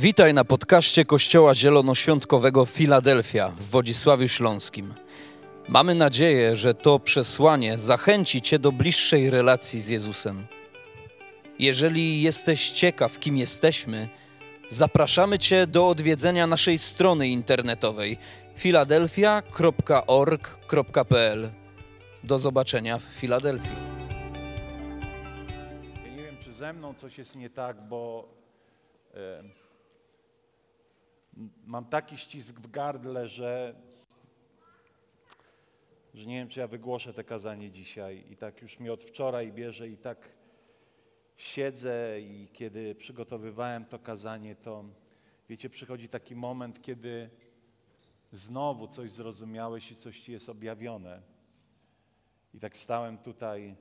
Witaj na podcaście Kościoła Zielonoświątkowego Filadelfia w Wodzisławiu Śląskim. Mamy nadzieję, że to przesłanie zachęci Cię do bliższej relacji z Jezusem. Jeżeli jesteś ciekaw, kim jesteśmy, zapraszamy Cię do odwiedzenia naszej strony internetowej filadelfia.org.pl. Do zobaczenia w Filadelfii. Ja nie wiem, czy ze mną coś jest nie tak, bo e, mam taki ścisk w gardle, że, że nie wiem, czy ja wygłoszę te kazanie dzisiaj. I tak już mi od wczoraj bierze i tak siedzę i kiedy przygotowywałem to kazanie, to wiecie, przychodzi taki moment, kiedy znowu coś zrozumiałeś i coś ci jest objawione. I tak stałem tutaj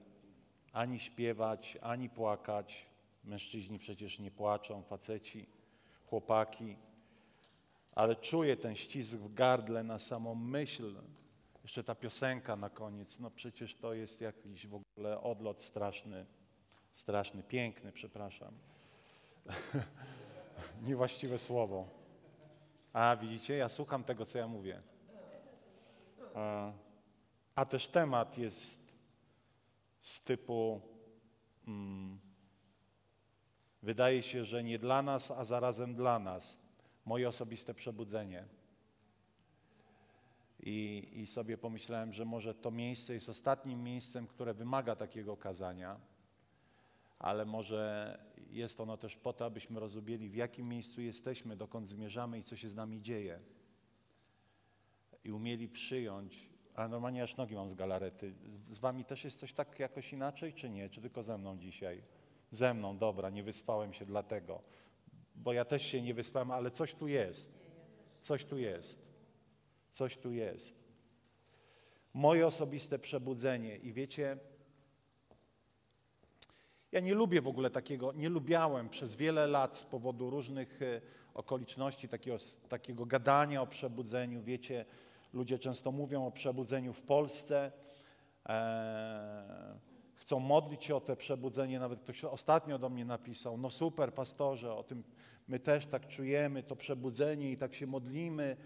ani śpiewać, ani płakać. Mężczyźni przecież nie płaczą, faceci, chłopaki. Ale czuję ten ścisk w gardle na samą myśl. Jeszcze ta piosenka na koniec. No przecież to jest jakiś w ogóle odlot straszny. Straszny, piękny, przepraszam. Niewłaściwe słowo. A widzicie, ja słucham tego, co ja mówię. A, a też temat jest z typu mm, wydaje się, że nie dla nas, a zarazem dla nas. Moje osobiste przebudzenie. I, I sobie pomyślałem, że może to miejsce jest ostatnim miejscem, które wymaga takiego kazania, ale może jest ono też po to, abyśmy rozumieli, w jakim miejscu jesteśmy, dokąd zmierzamy i co się z nami dzieje. I umieli przyjąć, ale normalnie aż nogi mam z galarety. Z wami też jest coś tak jakoś inaczej, czy nie? Czy tylko ze mną dzisiaj? Ze mną, dobra, nie wyspałem się dlatego. Bo ja też się nie wyspałem, ale coś tu jest. Coś tu jest. Coś tu jest. Moje osobiste przebudzenie. I wiecie, ja nie lubię w ogóle takiego, nie lubiałem przez wiele lat z powodu różnych e, okoliczności takiego, takiego gadania o przebudzeniu. Wiecie, ludzie często mówią o przebudzeniu w Polsce, e, chcą modlić się o te przebudzenie. Nawet ktoś ostatnio do mnie napisał, no super pastorze, o tym my też tak czujemy, to przebudzenie i tak się modlimy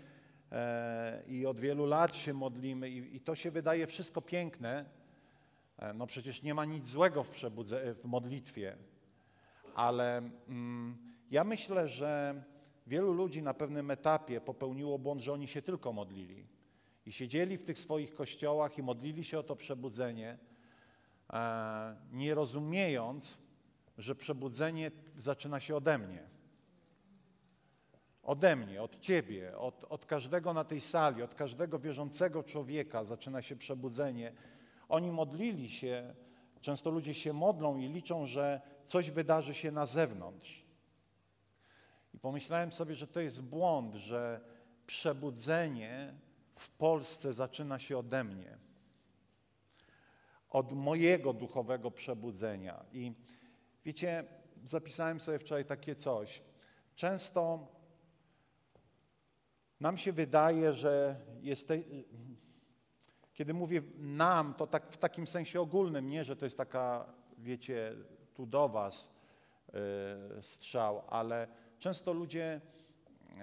e, i od wielu lat się modlimy i, i to się wydaje wszystko piękne, E, no przecież nie ma nic złego w, przebudze, w modlitwie, ale mm, ja myślę, że wielu ludzi na pewnym etapie popełniło błąd, że oni się tylko modlili. I siedzieli w tych swoich kościołach i modlili się o to przebudzenie, nie rozumiejąc, że przebudzenie zaczyna się ode mnie. Ode mnie, od Ciebie, od, od każdego na tej sali, od każdego wierzącego człowieka zaczyna się przebudzenie oni modlili się, często ludzie się modlą i liczą, że coś wydarzy się na zewnątrz. I pomyślałem sobie, że to jest błąd, że przebudzenie w Polsce zaczyna się ode mnie. Od mojego duchowego przebudzenia. I wiecie, zapisałem sobie wczoraj takie coś. Często nam się wydaje, że jeste, kiedy mówię nam, to tak w takim sensie ogólnym, nie, że to jest taka, wiecie, tu do was y, strzał, ale często ludzie y,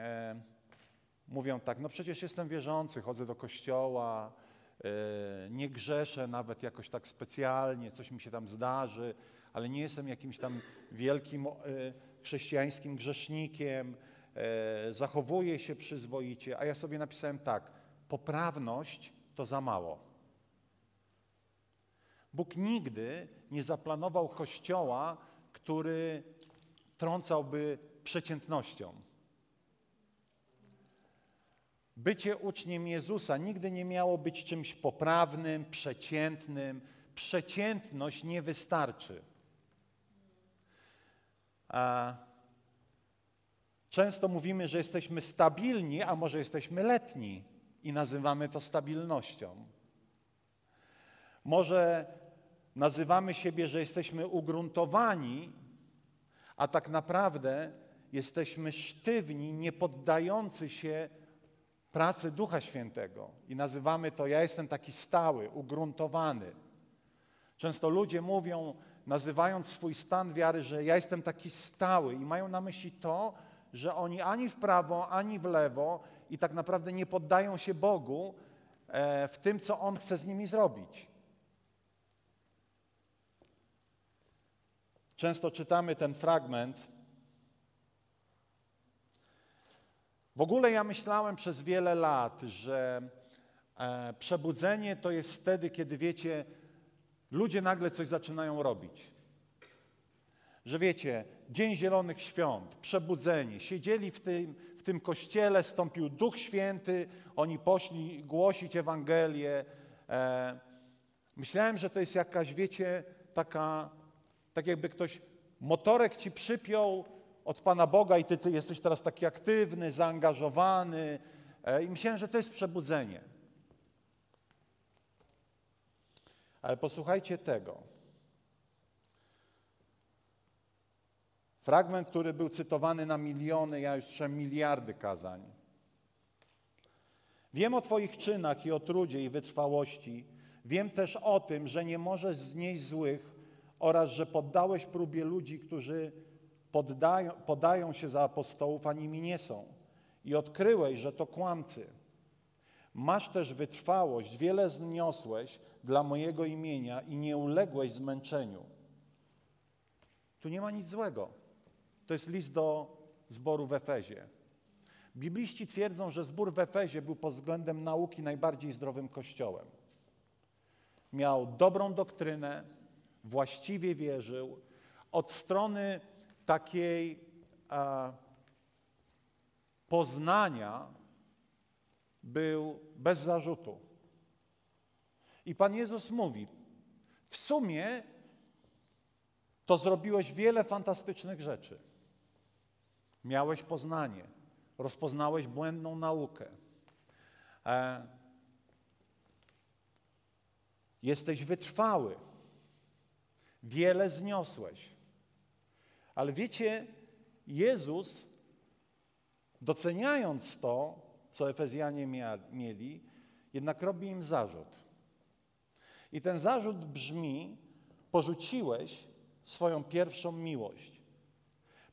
mówią tak, no przecież jestem wierzący, chodzę do kościoła, nie grzeszę nawet jakoś tak specjalnie, coś mi się tam zdarzy, ale nie jestem jakimś tam wielkim chrześcijańskim grzesznikiem, zachowuję się przyzwoicie, a ja sobie napisałem tak, poprawność to za mało. Bóg nigdy nie zaplanował kościoła, który trącałby przeciętnością. Bycie uczniem Jezusa nigdy nie miało być czymś poprawnym, przeciętnym. Przeciętność nie wystarczy. A często mówimy, że jesteśmy stabilni, a może jesteśmy letni i nazywamy to stabilnością. Może nazywamy siebie, że jesteśmy ugruntowani, a tak naprawdę jesteśmy sztywni, nie poddający się pracy Ducha Świętego. I nazywamy to, ja jestem taki stały, ugruntowany. Często ludzie mówią, nazywając swój stan wiary, że ja jestem taki stały i mają na myśli to, że oni ani w prawo, ani w lewo i tak naprawdę nie poddają się Bogu e, w tym, co On chce z nimi zrobić. Często czytamy ten fragment. W ogóle ja myślałem przez wiele lat, że e, przebudzenie to jest wtedy, kiedy wiecie, ludzie nagle coś zaczynają robić. Że wiecie, Dzień Zielonych Świąt, przebudzeni, siedzieli w tym, w tym kościele, stąpił Duch Święty, oni poszli głosić Ewangelię. E, myślałem, że to jest jakaś, wiecie, taka, tak jakby ktoś motorek ci przypiął od Pana Boga i ty, ty jesteś teraz taki aktywny, zaangażowany. E, I myślałem, że to jest przebudzenie. Ale posłuchajcie tego. Fragment, który był cytowany na miliony, ja już słyszałem miliardy kazań. Wiem o Twoich czynach i o trudzie i wytrwałości. Wiem też o tym, że nie możesz znieść złych oraz że poddałeś próbie ludzi, którzy poddają, podają się za apostołów, a nimi nie są. I odkryłeś, że to kłamcy. Masz też wytrwałość, wiele zniosłeś dla mojego imienia i nie uległeś zmęczeniu. Tu nie ma nic złego. To jest list do zboru w Efezie. Bibliści twierdzą, że zbór w Efezie był pod względem nauki najbardziej zdrowym kościołem. Miał dobrą doktrynę, właściwie wierzył. Od strony takiej a, poznania był bez zarzutu. I Pan Jezus mówi: W sumie to zrobiłeś wiele fantastycznych rzeczy. Miałeś poznanie, rozpoznałeś błędną naukę. E, jesteś wytrwały, wiele zniosłeś. Ale wiecie, Jezus, doceniając to, co Efezjanie mieli, jednak robi im zarzut. I ten zarzut brzmi: porzuciłeś swoją pierwszą miłość.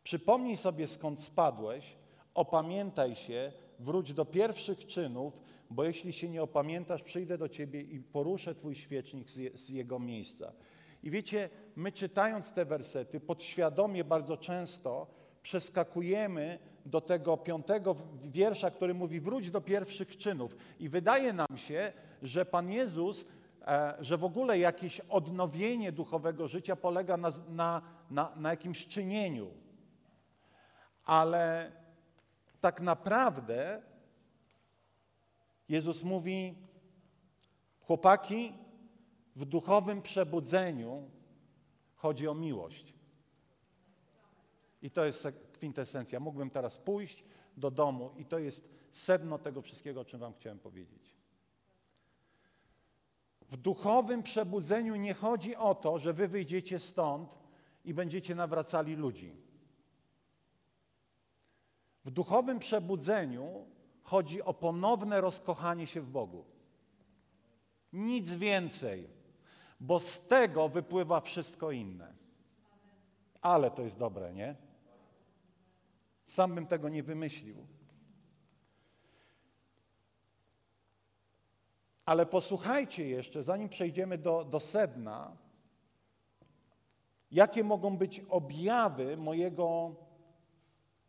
Przypomnij sobie, skąd spadłeś, opamiętaj się, wróć do pierwszych czynów, bo jeśli się nie opamiętasz, przyjdę do ciebie i poruszę twój świecznik z, je, z jego miejsca. I wiecie, my czytając te wersety, podświadomie bardzo często przeskakujemy do tego piątego wiersza, który mówi: wróć do pierwszych czynów. I wydaje nam się, że Pan Jezus, e, że w ogóle jakieś odnowienie duchowego życia polega na, na, na, na jakimś czynieniu. Ale tak naprawdę Jezus mówi: chłopaki, w duchowym przebudzeniu chodzi o miłość. I to jest kwintesencja. Mógłbym teraz pójść do domu i to jest sedno tego wszystkiego, o czym Wam chciałem powiedzieć. W duchowym przebudzeniu nie chodzi o to, że Wy wyjdziecie stąd i będziecie nawracali ludzi. W duchowym przebudzeniu chodzi o ponowne rozkochanie się w Bogu. Nic więcej, bo z tego wypływa wszystko inne. Ale to jest dobre, nie? Sam bym tego nie wymyślił. Ale posłuchajcie jeszcze, zanim przejdziemy do, do sedna, jakie mogą być objawy mojego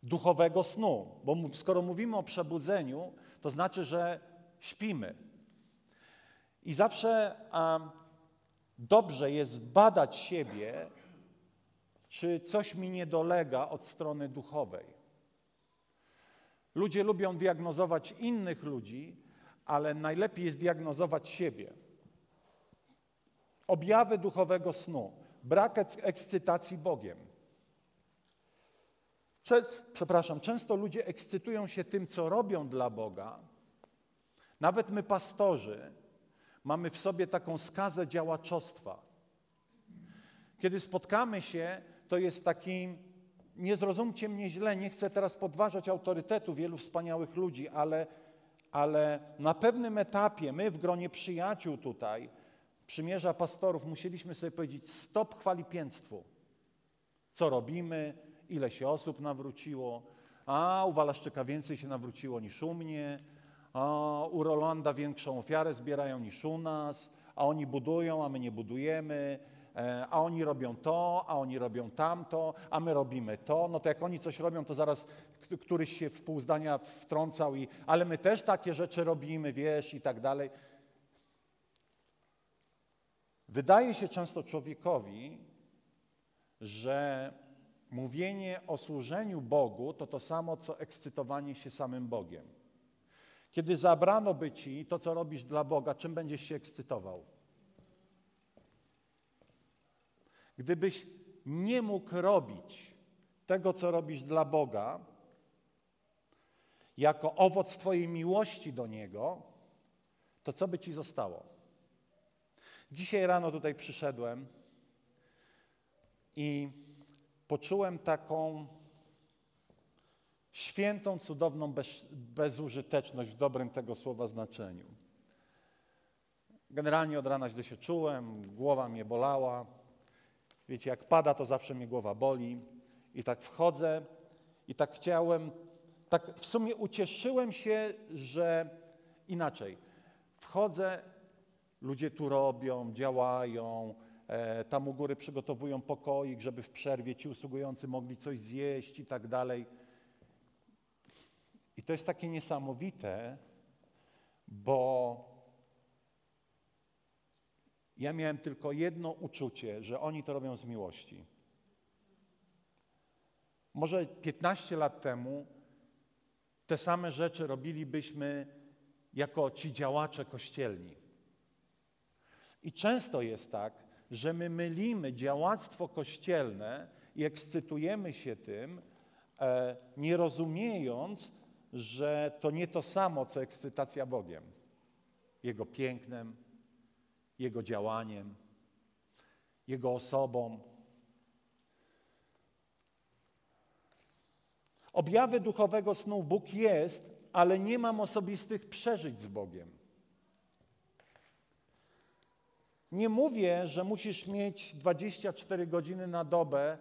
duchowego snu. Bo skoro mówimy o przebudzeniu, to znaczy, że śpimy. I zawsze um, dobrze jest badać siebie, czy coś mi nie dolega od strony duchowej. Ludzie lubią diagnozować innych ludzi, ale najlepiej jest diagnozować siebie. Objawy duchowego snu, brak ekscytacji Bogiem. Przepraszam, często ludzie ekscytują się tym, co robią dla Boga. Nawet my, pastorzy, mamy w sobie taką skazę działaczostwa. Kiedy spotkamy się, to jest taki, nie zrozumcie mnie źle, nie chcę teraz podważać autorytetu wielu wspaniałych ludzi, ale, ale na pewnym etapie my w gronie przyjaciół tutaj, przymierza pastorów, musieliśmy sobie powiedzieć stop chwalipięctwu. Co robimy, ile się osób nawróciło, A u Walaszczyka więcej się nawróciło niż u mnie, u Rolanda większą ofiarę zbierają niż u nas, a oni budują, a my nie budujemy, e, a oni robią to, a oni robią tamto, a my robimy to. No to jak oni coś robią, to zaraz któryś się w pół zdania wtrącał i ale my też takie rzeczy robimy, wiesz, i tak dalej. Wydaje się często człowiekowi, że mówienie o służeniu Bogu to to samo, co ekscytowanie się samym Bogiem. Kiedy zabrano by ci to, co robisz dla Boga, czym będziesz się ekscytował? Gdybyś nie mógł robić tego, co robisz dla Boga, jako owoc Twojej miłości do Niego, to co by ci zostało? Dzisiaj rano tutaj przyszedłem i poczułem taką świętą, cudowną bez, bezużyteczność w dobrym tego słowa znaczeniu. Generalnie od rana źle się czułem, głowa mnie bolała. Wiecie, jak pada, to zawsze mnie głowa boli. I tak wchodzę i tak chciałem, tak w sumie ucieszyłem się, że inaczej. Wchodzę, ludzie tu robią, działają, e, tam u góry przygotowują pokoik, żeby w przerwie ci usługujący mogli coś zjeść i tak dalej. I to jest takie niesamowite, bo ja miałem tylko jedno uczucie, że oni to robią z miłości. Może 15 lat temu te same rzeczy robilibyśmy jako ci działacze kościelni. I często jest tak, że my mylimy działactwo kościelne i ekscytujemy się tym, e, nie rozumiejąc, że to nie to samo, co ekscytacja Bogiem, Jego pięknem, Jego działaniem, Jego osobą. Objawy duchowego snu Bóg jest, ale nie mam osobistych przeżyć z Bogiem. Nie mówię, że musisz mieć 24 godziny na dobę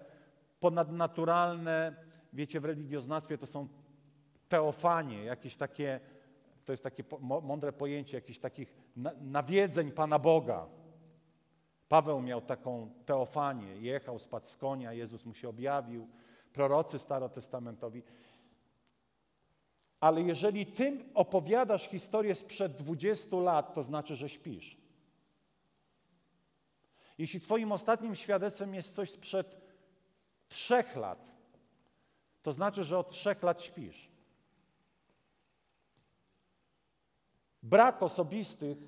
ponadnaturalne, wiecie, w religioznawstwie to są teofanie, jakieś takie, to jest takie mądre pojęcie, jakichś takich na- nawiedzeń Pana Boga. Paweł miał taką teofanię, jechał, spadł z konia, Jezus mu się objawił, prorocy starotestamentowi. Ale jeżeli ty opowiadasz historię sprzed 20 lat, to znaczy, że śpisz. Jeśli twoim ostatnim świadectwem jest coś sprzed trzech lat, to znaczy, że od trzech lat śpisz. Brak osobistych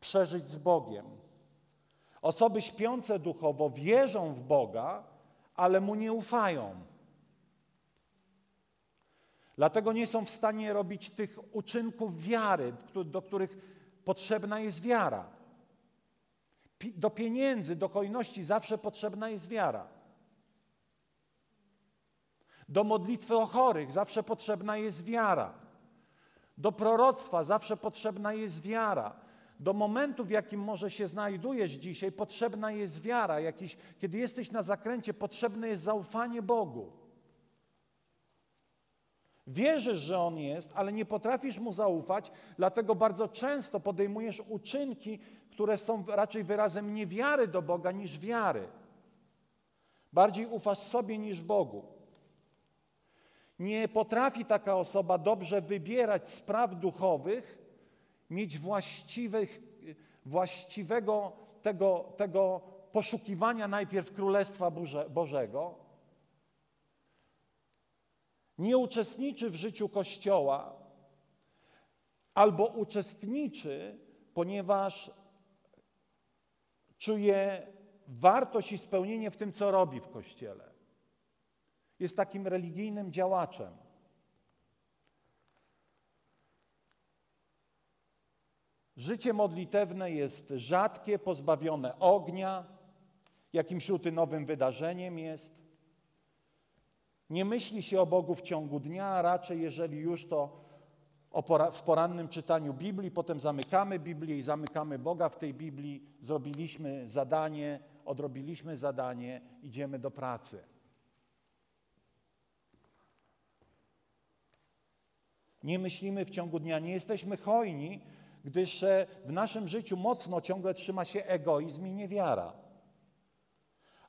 przeżyć z Bogiem. Osoby śpiące duchowo wierzą w Boga, ale mu nie ufają. Dlatego nie są w stanie robić tych uczynków wiary, do których potrzebna jest wiara. Do pieniędzy, do hojności zawsze potrzebna jest wiara. Do modlitwy o chorych zawsze potrzebna jest wiara. Do proroctwa zawsze potrzebna jest wiara. Do momentu, w jakim może się znajdujesz dzisiaj, potrzebna jest wiara. Jakiś, kiedy jesteś na zakręcie, potrzebne jest zaufanie Bogu. Wierzysz, że On jest, ale nie potrafisz Mu zaufać, dlatego bardzo często podejmujesz uczynki, które są raczej wyrazem niewiary do Boga niż wiary. Bardziej ufasz sobie niż Bogu. Nie potrafi taka osoba dobrze wybierać spraw duchowych, mieć właściwych, właściwego tego, tego poszukiwania najpierw Królestwa Boże, Bożego. Nie uczestniczy w życiu Kościoła, albo uczestniczy, ponieważ czuje wartość i spełnienie w tym, co robi w Kościele. Jest takim religijnym działaczem. Życie modlitewne jest rzadkie, pozbawione ognia, jakimś rutynowym wydarzeniem jest. Nie myśli się o Bogu w ciągu dnia, a raczej jeżeli już to w porannym czytaniu Biblii, potem zamykamy Biblię i zamykamy Boga w tej Biblii, zrobiliśmy zadanie, odrobiliśmy zadanie, idziemy do pracy. Nie myślimy w ciągu dnia, nie jesteśmy hojni, gdyż e, w naszym życiu mocno ciągle trzyma się egoizm i niewiara.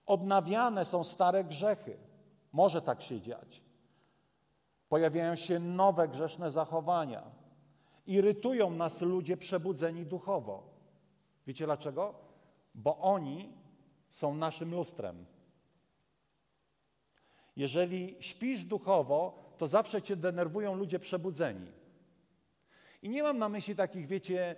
Odnawiane są stare grzechy. Może tak się dziać. Pojawiają się nowe grzeszne zachowania. Irytują nas ludzie przebudzeni duchowo. Wiecie dlaczego? Bo oni są naszym lustrem. Jeżeli śpisz duchowo, to zawsze cię denerwują ludzie przebudzeni. I nie mam na myśli takich, wiecie,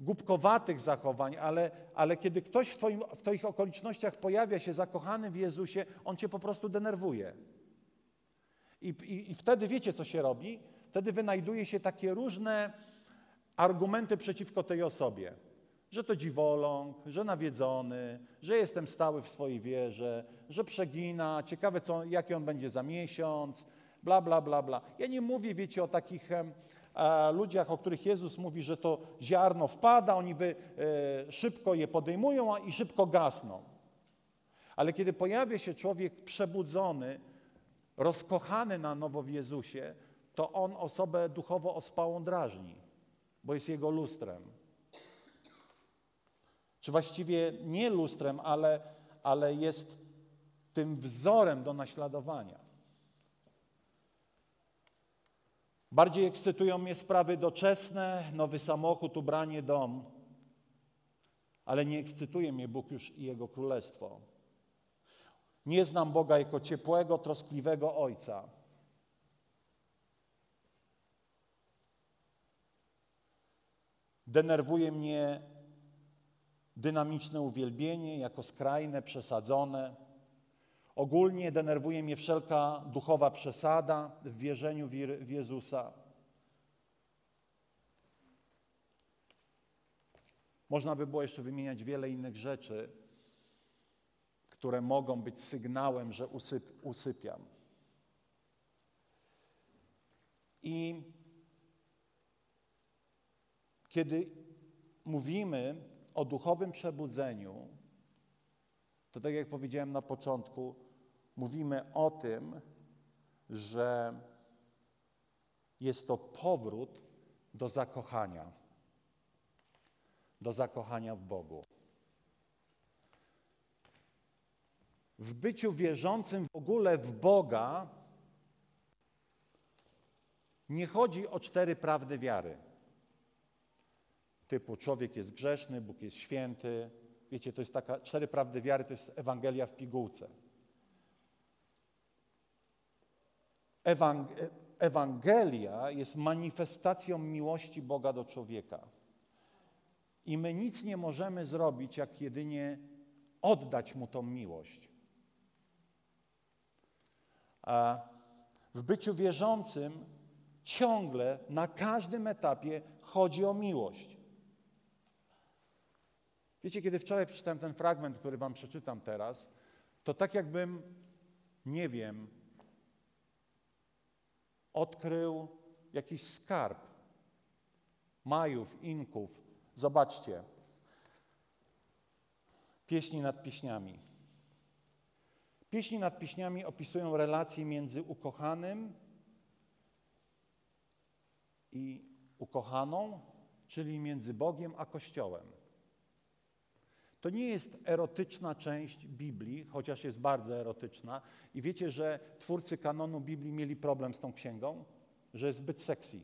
głupkowatych zachowań, ale, ale kiedy ktoś w, twoim, w Twoich okolicznościach pojawia się zakochany w Jezusie, on Cię po prostu denerwuje. I, i, I wtedy wiecie, co się robi? Wtedy wynajduje się takie różne argumenty przeciwko tej osobie. Że to dziwoląg, że nawiedzony, że jestem stały w swojej wierze, że przegina, ciekawe, co, jaki on będzie za miesiąc, bla, bla, bla, bla. Ja nie mówię, wiecie, o takich ludziach, o których Jezus mówi, że to ziarno wpada, oni by, e, szybko je podejmują i szybko gasną. Ale kiedy pojawia się człowiek przebudzony, rozkochany na nowo w Jezusie, to on osobę duchowo ospałą drażni, bo jest jego lustrem. Czy właściwie nie lustrem, ale, ale jest tym wzorem do naśladowania. Bardziej ekscytują mnie sprawy doczesne, nowy samochód, ubranie, dom. Ale nie ekscytuje mnie Bóg już i Jego Królestwo. Nie znam Boga jako ciepłego, troskliwego Ojca. Denerwuje mnie dynamiczne uwielbienie jako skrajne, przesadzone. Ogólnie denerwuje mnie wszelka duchowa przesada w wierzeniu w Jezusa. Można by było jeszcze wymieniać wiele innych rzeczy, które mogą być sygnałem, że usyp, usypiam. I kiedy mówimy o duchowym przebudzeniu, to tak jak powiedziałem na początku, mówimy o tym, że jest to powrót do zakochania, do zakochania w Bogu. W byciu wierzącym w ogóle w Boga nie chodzi o cztery prawdy wiary. Typu człowiek jest grzeszny, Bóg jest święty. Wiecie, to jest taka, cztery prawdy wiary to jest Ewangelia w pigułce. Ewangelia jest manifestacją miłości Boga do człowieka. I my nic nie możemy zrobić, jak jedynie oddać Mu tą miłość. A w byciu wierzącym ciągle, na każdym etapie chodzi o miłość. Wiecie, kiedy wczoraj przeczytałem ten fragment, który Wam przeczytam teraz, to tak jakbym, nie wiem, odkrył jakiś skarb Majów, Inków. Zobaczcie. Pieśni nad pieśniami. Pieśni nad pieśniami opisują relacje między ukochanym i ukochaną, czyli między Bogiem a Kościołem. To nie jest erotyczna część Biblii, chociaż jest bardzo erotyczna. I wiecie, że twórcy kanonu Biblii mieli problem z tą księgą, że jest zbyt sexy.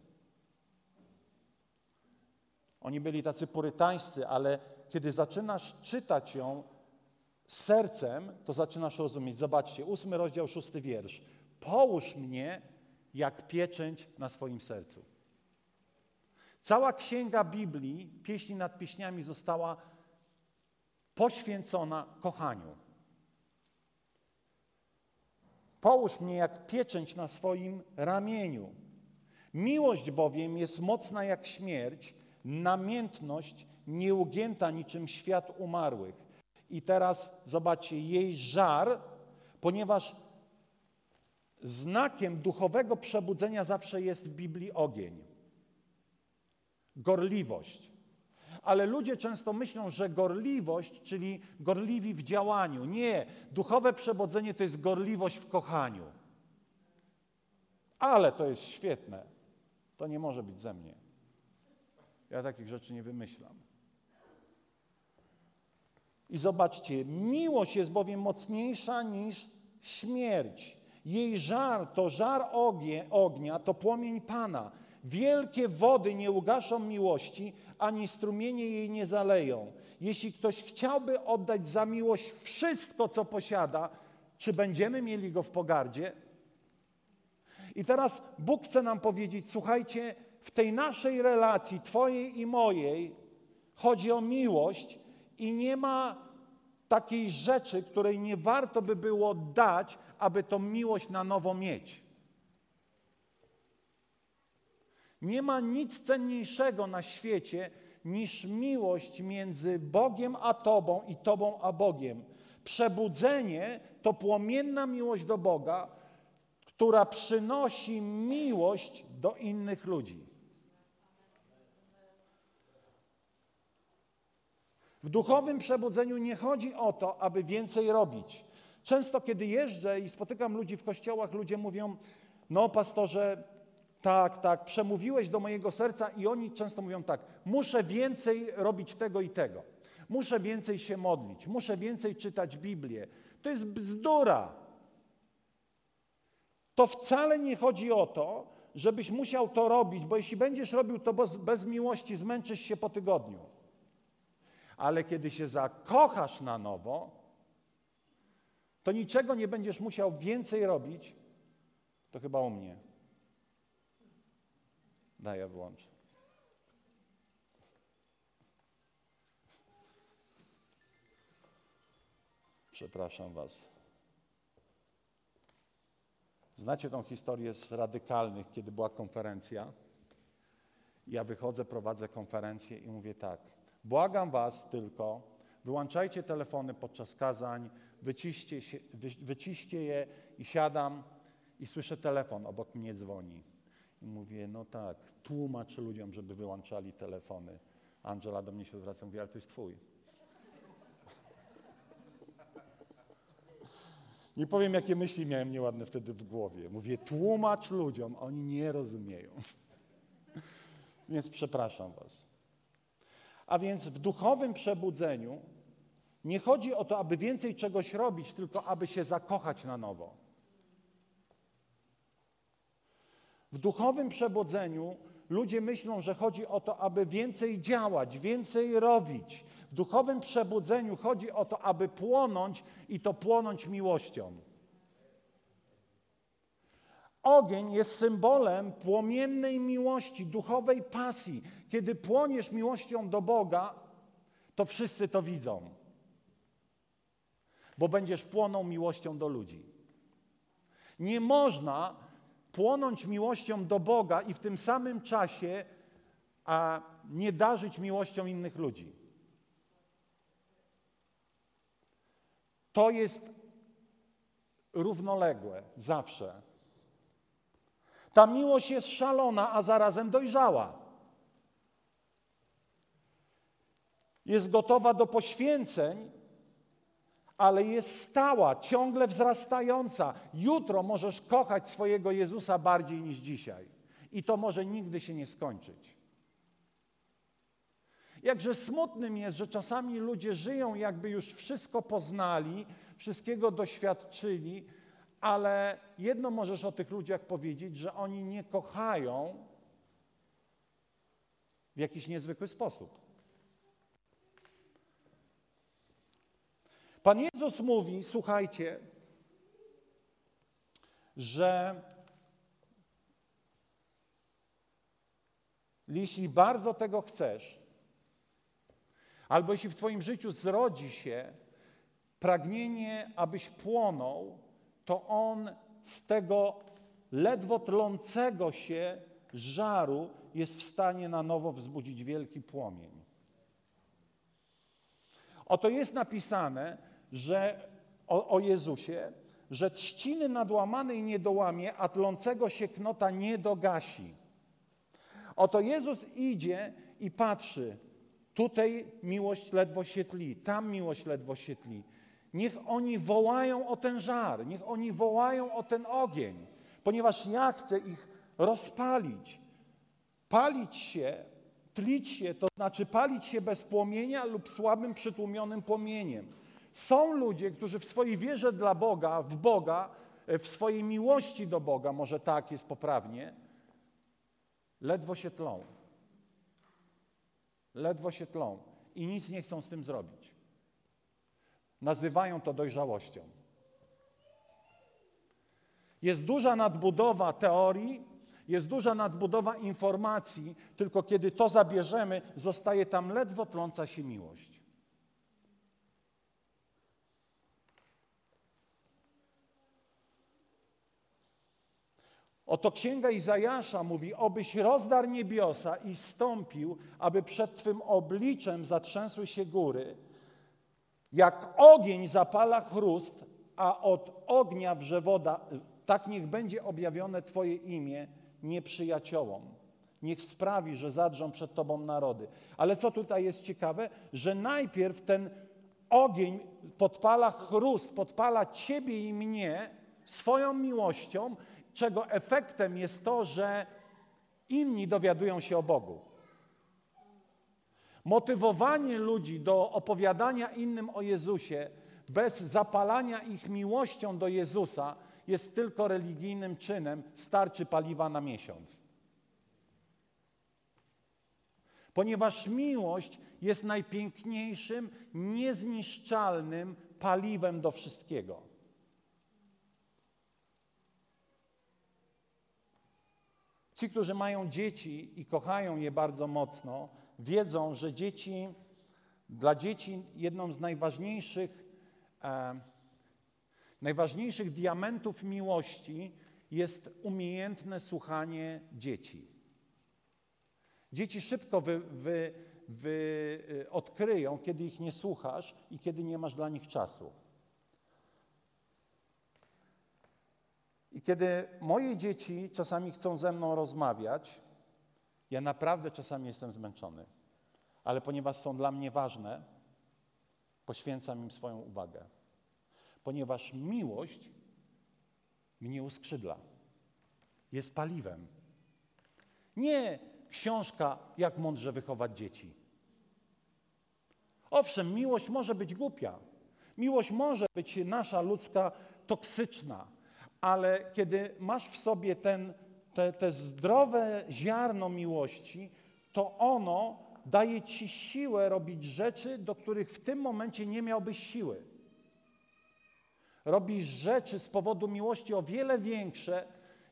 Oni byli tacy purytańscy, ale kiedy zaczynasz czytać ją sercem, to zaczynasz rozumieć. Zobaczcie, ósmy rozdział, szósty wiersz. Połóż mnie jak pieczęć na swoim sercu. Cała księga Biblii, pieśni nad pieśniami, została poświęcona kochaniu. Połóż mnie jak pieczęć na swoim ramieniu. Miłość bowiem jest mocna jak śmierć, namiętność nieugięta niczym świat umarłych. I teraz zobaczcie, jej żar, ponieważ znakiem duchowego przebudzenia zawsze jest w Biblii ogień. Gorliwość ale ludzie często myślą, że gorliwość, czyli gorliwi w działaniu. Nie, duchowe przebudzenie to jest gorliwość w kochaniu. Ale to jest świetne. To nie może być ze mnie. Ja takich rzeczy nie wymyślam. I zobaczcie, miłość jest bowiem mocniejsza niż śmierć. Jej żar to żar ognie, ognia, to płomień Pana. Wielkie wody nie ugaszą miłości, ani strumienie jej nie zaleją. Jeśli ktoś chciałby oddać za miłość wszystko, co posiada, czy będziemy mieli go w pogardzie? I teraz Bóg chce nam powiedzieć: słuchajcie, w tej naszej relacji, Twojej i mojej, chodzi o miłość i nie ma takiej rzeczy, której nie warto by było dać, aby tą miłość na nowo mieć. Nie ma nic cenniejszego na świecie niż miłość między Bogiem a Tobą i Tobą a Bogiem. Przebudzenie to płomienna miłość do Boga, która przynosi miłość do innych ludzi. W duchowym przebudzeniu nie chodzi o to, aby więcej robić. Często, kiedy jeżdżę i spotykam ludzi w kościołach, ludzie mówią: No, pastorze, tak, tak, przemówiłeś do mojego serca, i oni często mówią tak: Muszę więcej robić tego i tego. Muszę więcej się modlić, muszę więcej czytać Biblię. To jest bzdura. To wcale nie chodzi o to, żebyś musiał to robić, bo jeśli będziesz robił to bez, bez miłości, zmęczysz się po tygodniu. Ale kiedy się zakochasz na nowo, to niczego nie będziesz musiał więcej robić, to chyba u mnie. Daję włącz. Przepraszam Was. Znacie tą historię z radykalnych, kiedy była konferencja? Ja wychodzę, prowadzę konferencję i mówię tak. Błagam Was tylko, wyłączajcie telefony podczas kazań, wyciście, się, wy, wyciście je i siadam i słyszę telefon, obok mnie dzwoni. Mówię, no tak, tłumacz ludziom, żeby wyłączali telefony. Angela do mnie się zwraca, mówi, ale to jest Twój. Nie powiem, jakie myśli miałem nieładne wtedy w głowie. Mówię, tłumacz ludziom, oni nie rozumieją. Więc przepraszam Was. A więc w duchowym przebudzeniu nie chodzi o to, aby więcej czegoś robić, tylko aby się zakochać na nowo. W duchowym przebudzeniu ludzie myślą, że chodzi o to, aby więcej działać, więcej robić. W duchowym przebudzeniu chodzi o to, aby płonąć i to płonąć miłością. Ogień jest symbolem płomiennej miłości, duchowej pasji. Kiedy płoniesz miłością do Boga, to wszyscy to widzą, bo będziesz płonął miłością do ludzi. Nie można płonąć miłością do Boga i w tym samym czasie a nie darzyć miłością innych ludzi. To jest równoległe zawsze. Ta miłość jest szalona, a zarazem dojrzała. Jest gotowa do poświęceń, ale jest stała, ciągle wzrastająca. Jutro możesz kochać swojego Jezusa bardziej niż dzisiaj. I to może nigdy się nie skończyć. Jakże smutnym jest, że czasami ludzie żyją, jakby już wszystko poznali, wszystkiego doświadczyli, ale jedno możesz o tych ludziach powiedzieć, że oni nie kochają w jakiś niezwykły sposób. Pan Jezus mówi, słuchajcie, że jeśli bardzo tego chcesz, albo jeśli w Twoim życiu zrodzi się pragnienie, abyś płonął, to On z tego ledwo tlącego się żaru jest w stanie na nowo wzbudzić wielki płomień. Oto jest napisane, że o, o Jezusie, że trzciny nadłamanej nie dołamie, a tlącego się knota nie dogasi. Oto Jezus idzie i patrzy, tutaj miłość ledwo się tli, tam miłość ledwo się tli. Niech oni wołają o ten żar, niech oni wołają o ten ogień, ponieważ ja chcę ich rozpalić. Palić się, tlić się, to znaczy palić się bez płomienia lub słabym, przytłumionym płomieniem. Są ludzie, którzy w swojej wierze dla Boga, w Boga, w swojej miłości do Boga, może tak jest poprawnie, ledwo się tlą. Ledwo się tlą i nic nie chcą z tym zrobić. Nazywają to dojrzałością. Jest duża nadbudowa teorii, jest duża nadbudowa informacji, tylko kiedy to zabierzemy, zostaje tam ledwo tląca się miłość. Oto księga Izajasza mówi: Obyś rozdarł niebiosa i stąpił, aby przed Twym obliczem zatrzęsły się góry. Jak ogień zapala chrust, a od ognia wrze woda, tak niech będzie objawione Twoje imię nieprzyjaciołom. Niech sprawi, że zadrżą przed Tobą narody. Ale co tutaj jest ciekawe, że najpierw ten ogień podpala chrust, podpala Ciebie i mnie swoją miłością, czego efektem jest to, że inni dowiadują się o Bogu. Motywowanie ludzi do opowiadania innym o Jezusie bez zapalania ich miłością do Jezusa jest tylko religijnym czynem, starczy paliwa na miesiąc. Ponieważ miłość jest najpiękniejszym, niezniszczalnym paliwem do wszystkiego. Ci, którzy mają dzieci i kochają je bardzo mocno, wiedzą, że dzieci, dla dzieci jedną z najważniejszych, e, najważniejszych diamentów miłości jest umiejętne słuchanie dzieci. Dzieci szybko wy, wy, wy, y, odkryją, kiedy ich nie słuchasz i kiedy nie masz dla nich czasu. Kiedy moje dzieci czasami chcą ze mną rozmawiać, ja naprawdę czasami jestem zmęczony, ale ponieważ są dla mnie ważne, poświęcam im swoją uwagę. Ponieważ miłość mnie uskrzydla, jest paliwem. Nie książka, jak mądrze wychować dzieci. Owszem, miłość może być głupia. Miłość może być nasza ludzka toksyczna, ale kiedy masz w sobie ten, te, te zdrowe ziarno miłości, to ono daje ci siłę robić rzeczy, do których w tym momencie nie miałbyś siły. Robisz rzeczy z powodu miłości o wiele większe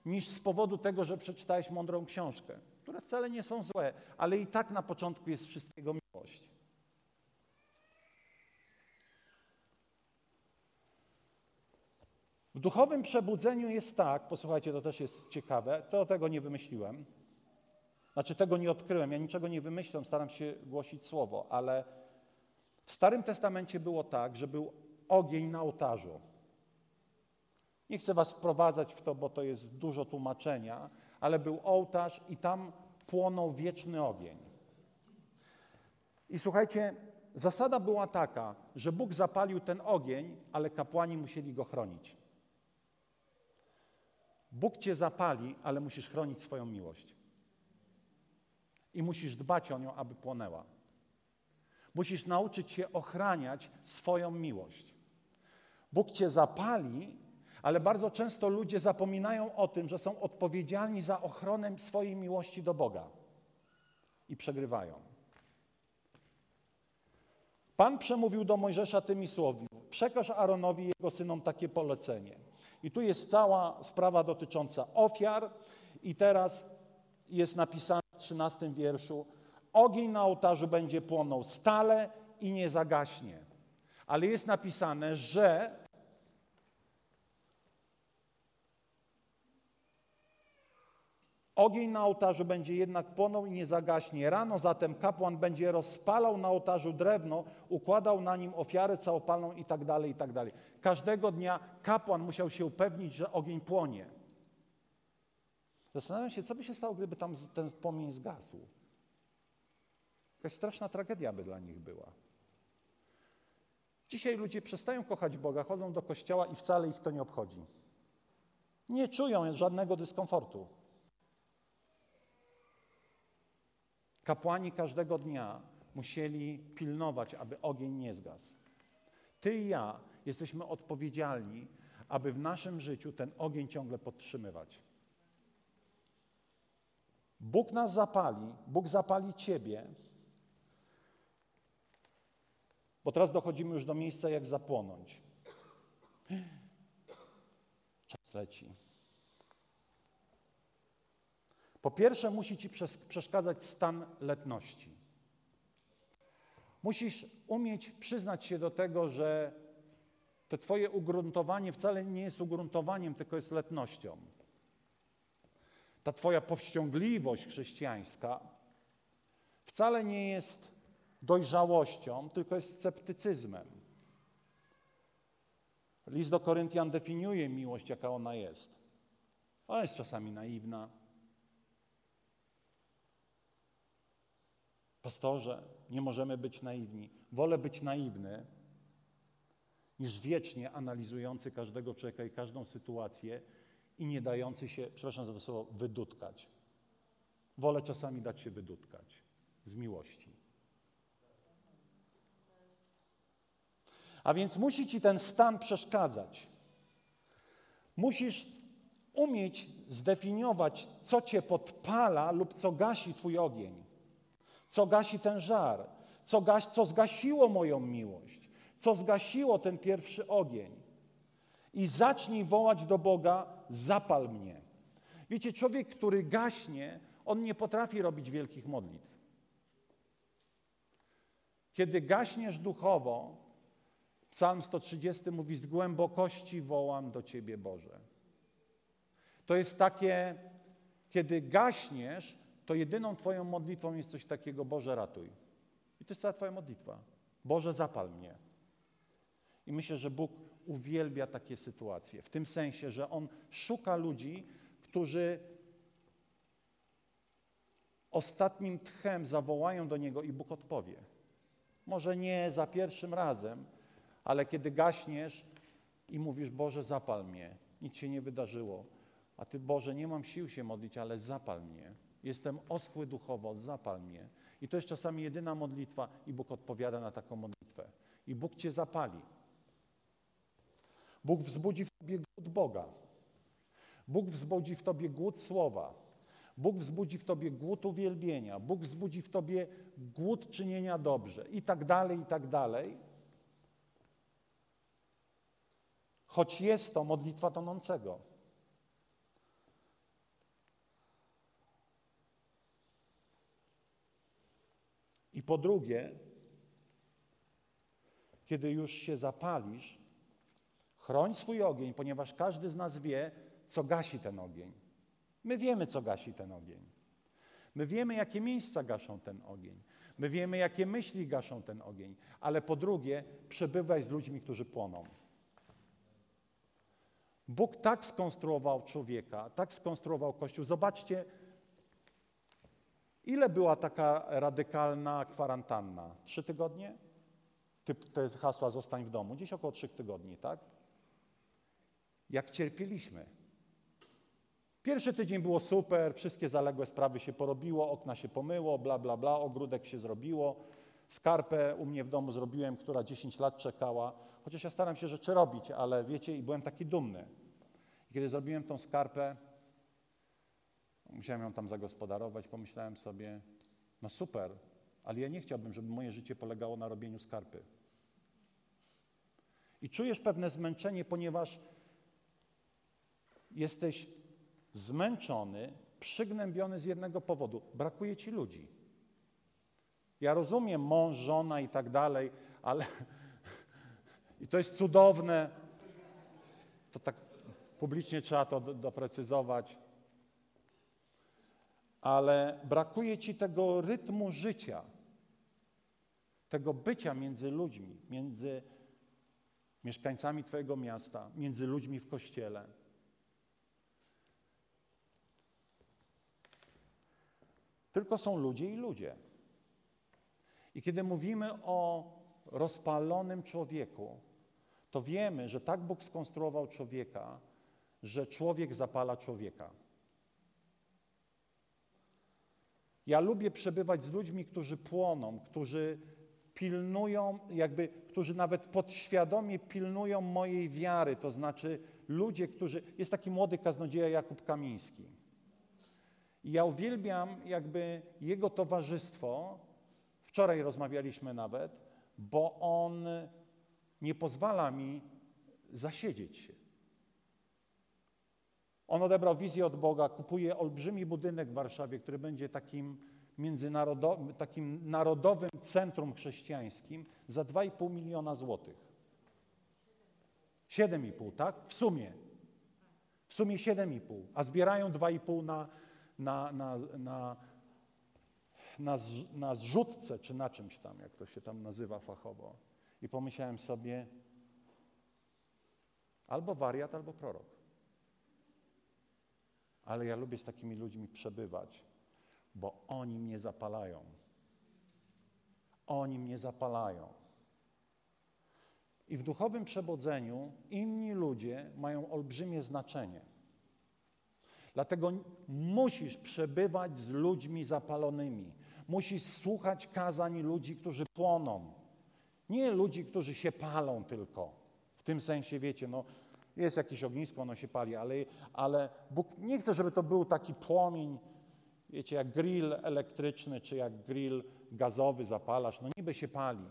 niż z powodu tego, że przeczytałeś mądrą książkę, które wcale nie są złe, ale i tak na początku jest wszystkiego miłość. W duchowym przebudzeniu jest tak, posłuchajcie, to też jest ciekawe, to tego nie wymyśliłem. Znaczy tego nie odkryłem, ja niczego nie wymyślam, staram się głosić słowo, ale w Starym Testamencie było tak, że był ogień na ołtarzu. Nie chcę was wprowadzać w to, bo to jest dużo tłumaczenia, ale był ołtarz i tam płonął wieczny ogień. I słuchajcie, zasada była taka, że Bóg zapalił ten ogień, ale kapłani musieli go chronić. Bóg cię zapali, ale musisz chronić swoją miłość. I musisz dbać o nią, aby płonęła. Musisz nauczyć się ochraniać swoją miłość. Bóg cię zapali, ale bardzo często ludzie zapominają o tym, że są odpowiedzialni za ochronę swojej miłości do Boga i przegrywają. Pan przemówił do Mojżesza tymi słowy: Przekaż Aaronowi i jego synom takie polecenie. I tu jest cała sprawa dotycząca ofiar, i teraz jest napisane w 13 wierszu: Ogień na ołtarzu będzie płonął stale i nie zagaśnie. Ale jest napisane, że Ogień na ołtarzu będzie jednak płonął i nie zagaśnie. Rano zatem kapłan będzie rozpalał na ołtarzu drewno, układał na nim ofiarę całopalną i tak dalej, i tak dalej. Każdego dnia kapłan musiał się upewnić, że ogień płonie. Zastanawiam się, co by się stało, gdyby tam ten płomień zgasł. Jakaś straszna tragedia by dla nich była. Dzisiaj ludzie przestają kochać Boga, chodzą do kościoła i wcale ich to nie obchodzi. Nie czują żadnego dyskomfortu. Kapłani każdego dnia musieli pilnować, aby ogień nie zgasł. Ty i ja jesteśmy odpowiedzialni, aby w naszym życiu ten ogień ciągle podtrzymywać. Bóg nas zapali, Bóg zapali Ciebie, bo teraz dochodzimy już do miejsca, jak zapłonąć. Czas leci. Po pierwsze, musi ci przeszkadzać stan letności. Musisz umieć przyznać się do tego, że to Twoje ugruntowanie wcale nie jest ugruntowaniem, tylko jest letnością. Ta Twoja powściągliwość chrześcijańska wcale nie jest dojrzałością, tylko jest sceptycyzmem. List do Koryntian definiuje miłość, jaka ona jest. Ona jest czasami naiwna. Pastorze, nie możemy być naiwni. Wolę być naiwny, niż wiecznie analizujący każdego człowieka i każdą sytuację i nie dający się, przepraszam za to słowo, wydutkać. Wolę czasami dać się wydutkać z miłości. A więc musi ci ten stan przeszkadzać. Musisz umieć zdefiniować, co cię podpala lub co gasi twój ogień, co gasi ten żar, co, gaś, co zgasiło moją miłość, co zgasiło ten pierwszy ogień. I zacznij wołać do Boga: zapal mnie. Wiecie, człowiek, który gaśnie, on nie potrafi robić wielkich modlitw. Kiedy gaśniesz duchowo, Psalm 130 mówi: Z głębokości wołam do Ciebie, Boże. To jest takie, kiedy gaśniesz, to jedyną Twoją modlitwą jest coś takiego: Boże, ratuj. I to jest cała Twoja modlitwa. Boże, zapal mnie. I myślę, że Bóg uwielbia takie sytuacje. W tym sensie, że On szuka ludzi, którzy ostatnim tchem zawołają do Niego i Bóg odpowie. Może nie za pierwszym razem, ale kiedy gaśniesz i mówisz, Boże, zapal mnie, nic się nie wydarzyło, a Ty, Boże, nie mam sił się modlić, ale zapal mnie. Jestem oschły duchowo, zapal mnie. I to jest czasami jedyna modlitwa i Bóg odpowiada na taką modlitwę. I Bóg Cię zapali. Bóg wzbudzi w Tobie głód Boga. Bóg wzbudzi w Tobie głód Słowa. Bóg wzbudzi w Tobie głód uwielbienia. Bóg wzbudzi w Tobie głód czynienia dobrze. I tak dalej, i tak dalej. choć jest to modlitwa tonącego. I po drugie, kiedy już się zapalisz, chroń swój ogień, ponieważ każdy z nas wie, co gasi ten ogień. My wiemy, co gasi ten ogień. My wiemy, jakie miejsca gaszą ten ogień. My wiemy, jakie myśli gaszą ten ogień. Ale po drugie, przebywaj z ludźmi, którzy płoną. Bóg tak skonstruował człowieka, tak skonstruował Kościół. Zobaczcie, ile była taka radykalna kwarantanna? Trzy tygodnie? Typ, te hasła zostań w domu. Gdzieś około trzech tygodni, tak? Jak cierpieliśmy. Pierwszy tydzień było super, wszystkie zaległe sprawy się porobiło, okna się pomyło, bla, bla, bla, ogródek się zrobiło. Skarpę u mnie w domu zrobiłem, która 10 lat czekała. Chociaż ja staram się rzeczy robić, ale wiecie, i byłem taki dumny. I kiedy zrobiłem tą skarpę, musiałem ją tam zagospodarować, pomyślałem sobie, no super, ale ja nie chciałbym, żeby moje życie polegało na robieniu skarpy. I czujesz pewne zmęczenie, ponieważ jesteś zmęczony, przygnębiony z jednego powodu. Brakuje ci ludzi. Ja rozumiem mąż, żona i tak dalej, ale i to jest cudowne. To tak publicznie trzeba to doprecyzować. Ale brakuje ci tego rytmu życia, tego bycia między ludźmi, między mieszkańcami Twojego miasta, między ludźmi w kościele. Tylko są ludzie i ludzie. I kiedy mówimy o rozpalonym człowieku, to wiemy, że tak Bóg skonstruował człowieka, że człowiek zapala człowieka. Ja lubię przebywać z ludźmi, którzy płoną, którzy pilnują, jakby, którzy nawet podświadomie pilnują mojej wiary. To znaczy ludzie, którzy. Jest taki młody kaznodzieja Jakub Kamiński. I ja uwielbiam jakby jego towarzystwo. Wczoraj rozmawialiśmy nawet, bo on nie pozwala mi zasiedzieć się. On odebrał wizję od Boga, kupuje olbrzymi budynek w Warszawie, który będzie takim międzynarodowym, takim narodowym centrum chrześcijańskim za 2,5 miliona złotych. 7,5, tak? W sumie. W sumie 7,5, a zbierają 2,5 na, na, na, na, na, na zrzutce, czy na czymś tam, jak to się tam nazywa fachowo. I pomyślałem sobie, albo wariat, albo prorok. Ale ja lubię z takimi ludźmi przebywać, bo oni mnie zapalają. Oni mnie zapalają. I w duchowym przebudzeniu inni ludzie mają olbrzymie znaczenie. Dlatego musisz przebywać z ludźmi zapalonymi. Musisz słuchać kazań ludzi, którzy płoną. Nie ludzi, którzy się palą tylko. W tym sensie, wiecie, no, jest jakieś ognisko, ono się pali, ale, ale Bóg nie chce, żeby to był taki płomień, wiecie, jak grill elektryczny, czy jak grill gazowy zapalasz, no niby się pali.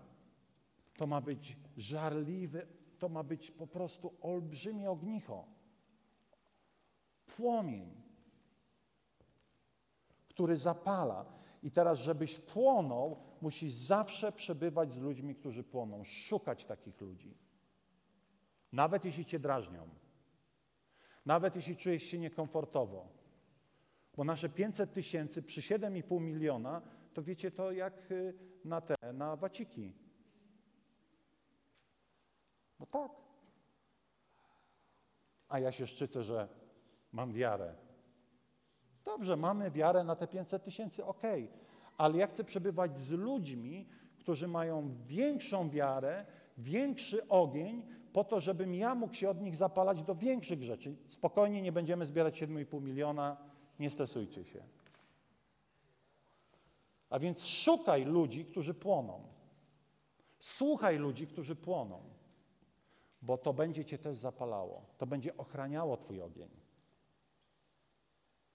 To ma być żarliwy, to ma być po prostu olbrzymie ognicho. Płomień, który zapala. I teraz, żebyś płonął, musisz zawsze przebywać z ludźmi, którzy płoną, szukać takich ludzi. Nawet jeśli cię drażnią. Nawet jeśli czujesz się niekomfortowo. Bo nasze 500 tysięcy przy 7,5 miliona, to wiecie to jak y, na te, na waciki. No tak. A ja się szczycę, że mam wiarę. Dobrze, mamy wiarę na te 500 tysięcy, okej. Okay. Ale ja chcę przebywać z ludźmi, którzy mają większą wiarę, większy ogień, po to, żebym ja mógł się od nich zapalać do większych rzeczy. Spokojnie nie będziemy zbierać 7,5 miliona, nie stresujcie się. A więc szukaj ludzi, którzy płoną. Słuchaj ludzi, którzy płoną, bo to będzie cię też zapalało. To będzie ochraniało twój ogień.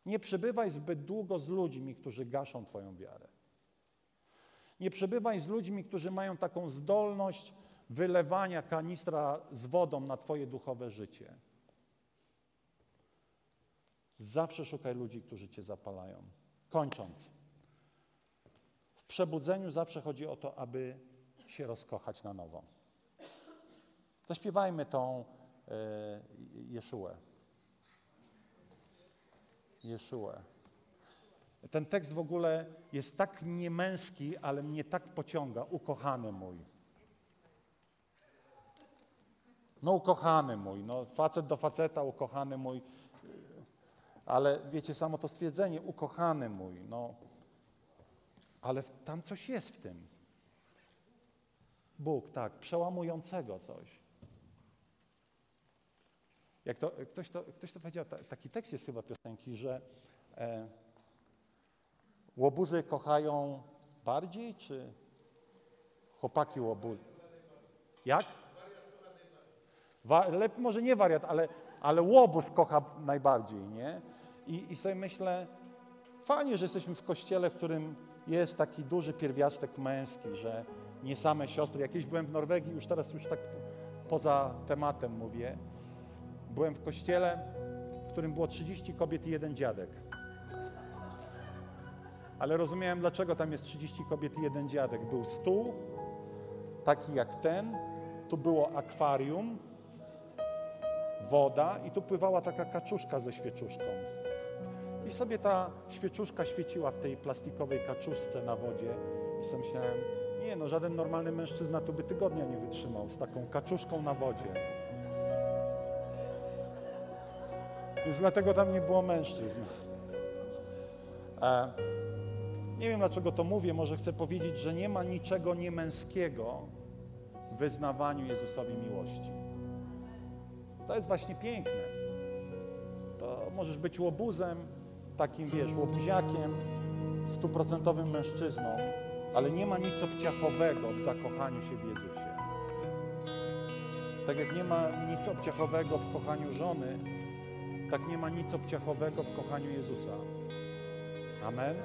Nie przebywaj zbyt długo z ludźmi, którzy gaszą twoją wiarę. Nie przebywaj z ludźmi, którzy mają taką zdolność wylewania kanistra z wodą na Twoje duchowe życie. Zawsze szukaj ludzi, którzy Cię zapalają. Kończąc. W przebudzeniu zawsze chodzi o to, aby się rozkochać na nowo. Zaśpiewajmy tą e, Jeszułę. Jeszułę. Ten tekst w ogóle jest tak niemęski, ale mnie tak pociąga. Ukochany mój. No ukochany mój, no facet do faceta, ukochany mój. Ale wiecie, samo to stwierdzenie, ukochany mój, no. Ale tam coś jest w tym. Bóg, tak, przełamującego coś. Jak to, ktoś, to, ktoś to powiedział, taki tekst jest chyba piosenki, że e, łobuzy kochają bardziej, czy chłopaki łobuzy? Jak? Wa, może nie wariat, ale, ale łobuz kocha najbardziej, nie? I, I sobie myślę, fajnie, że jesteśmy w kościele, w którym jest taki duży pierwiastek męski, że nie same siostry. Jakieś byłem w Norwegii, już teraz już tak poza tematem mówię. Byłem w kościele, w którym było 30 kobiet i jeden dziadek. Ale rozumiałem, dlaczego tam jest 30 kobiet i jeden dziadek. Był stół, taki jak ten, tu było akwarium, woda i tu pływała taka kaczuszka ze świeczuszką. I sobie ta świeczuszka świeciła w tej plastikowej kaczuszce na wodzie. I sobie myślałem, nie no, żaden normalny mężczyzna tu by tygodnia nie wytrzymał z taką kaczuszką na wodzie. Więc dlatego tam nie było mężczyzn. E, nie wiem dlaczego to mówię, może chcę powiedzieć, że nie ma niczego niemęskiego w wyznawaniu Jezusowi miłości. To jest właśnie piękne. To możesz być łobuzem, takim wiesz, łobuziakiem, stuprocentowym mężczyzną, ale nie ma nic obciachowego w zakochaniu się w Jezusie. Tak jak nie ma nic obciachowego w kochaniu żony, tak nie ma nic obciachowego w kochaniu Jezusa. Amen.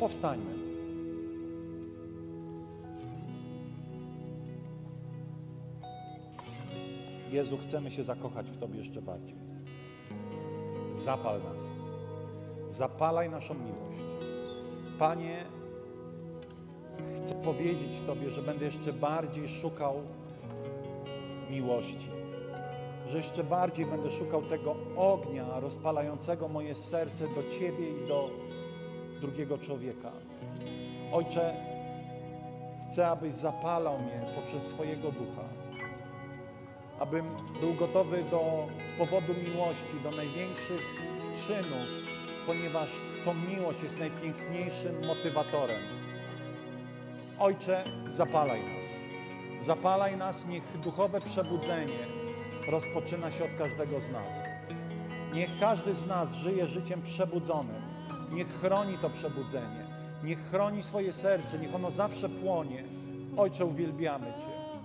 Powstańmy. Jezu, chcemy się zakochać w Tobie jeszcze bardziej. Zapal nas. Zapalaj naszą miłość. Panie, chcę powiedzieć Tobie, że będę jeszcze bardziej szukał miłości. Że jeszcze bardziej będę szukał tego ognia rozpalającego moje serce do Ciebie i do drugiego człowieka. Ojcze, chcę, abyś zapalał mnie poprzez swojego ducha. Abym był gotowy do, z powodu miłości do największych czynów, ponieważ to miłość jest najpiękniejszym motywatorem. Ojcze, zapalaj nas. Zapalaj nas, niech duchowe przebudzenie rozpoczyna się od każdego z nas. Niech każdy z nas żyje życiem przebudzonym. Niech chroni to przebudzenie. Niech chroni swoje serce, niech ono zawsze płonie. Ojcze, uwielbiamy Cię.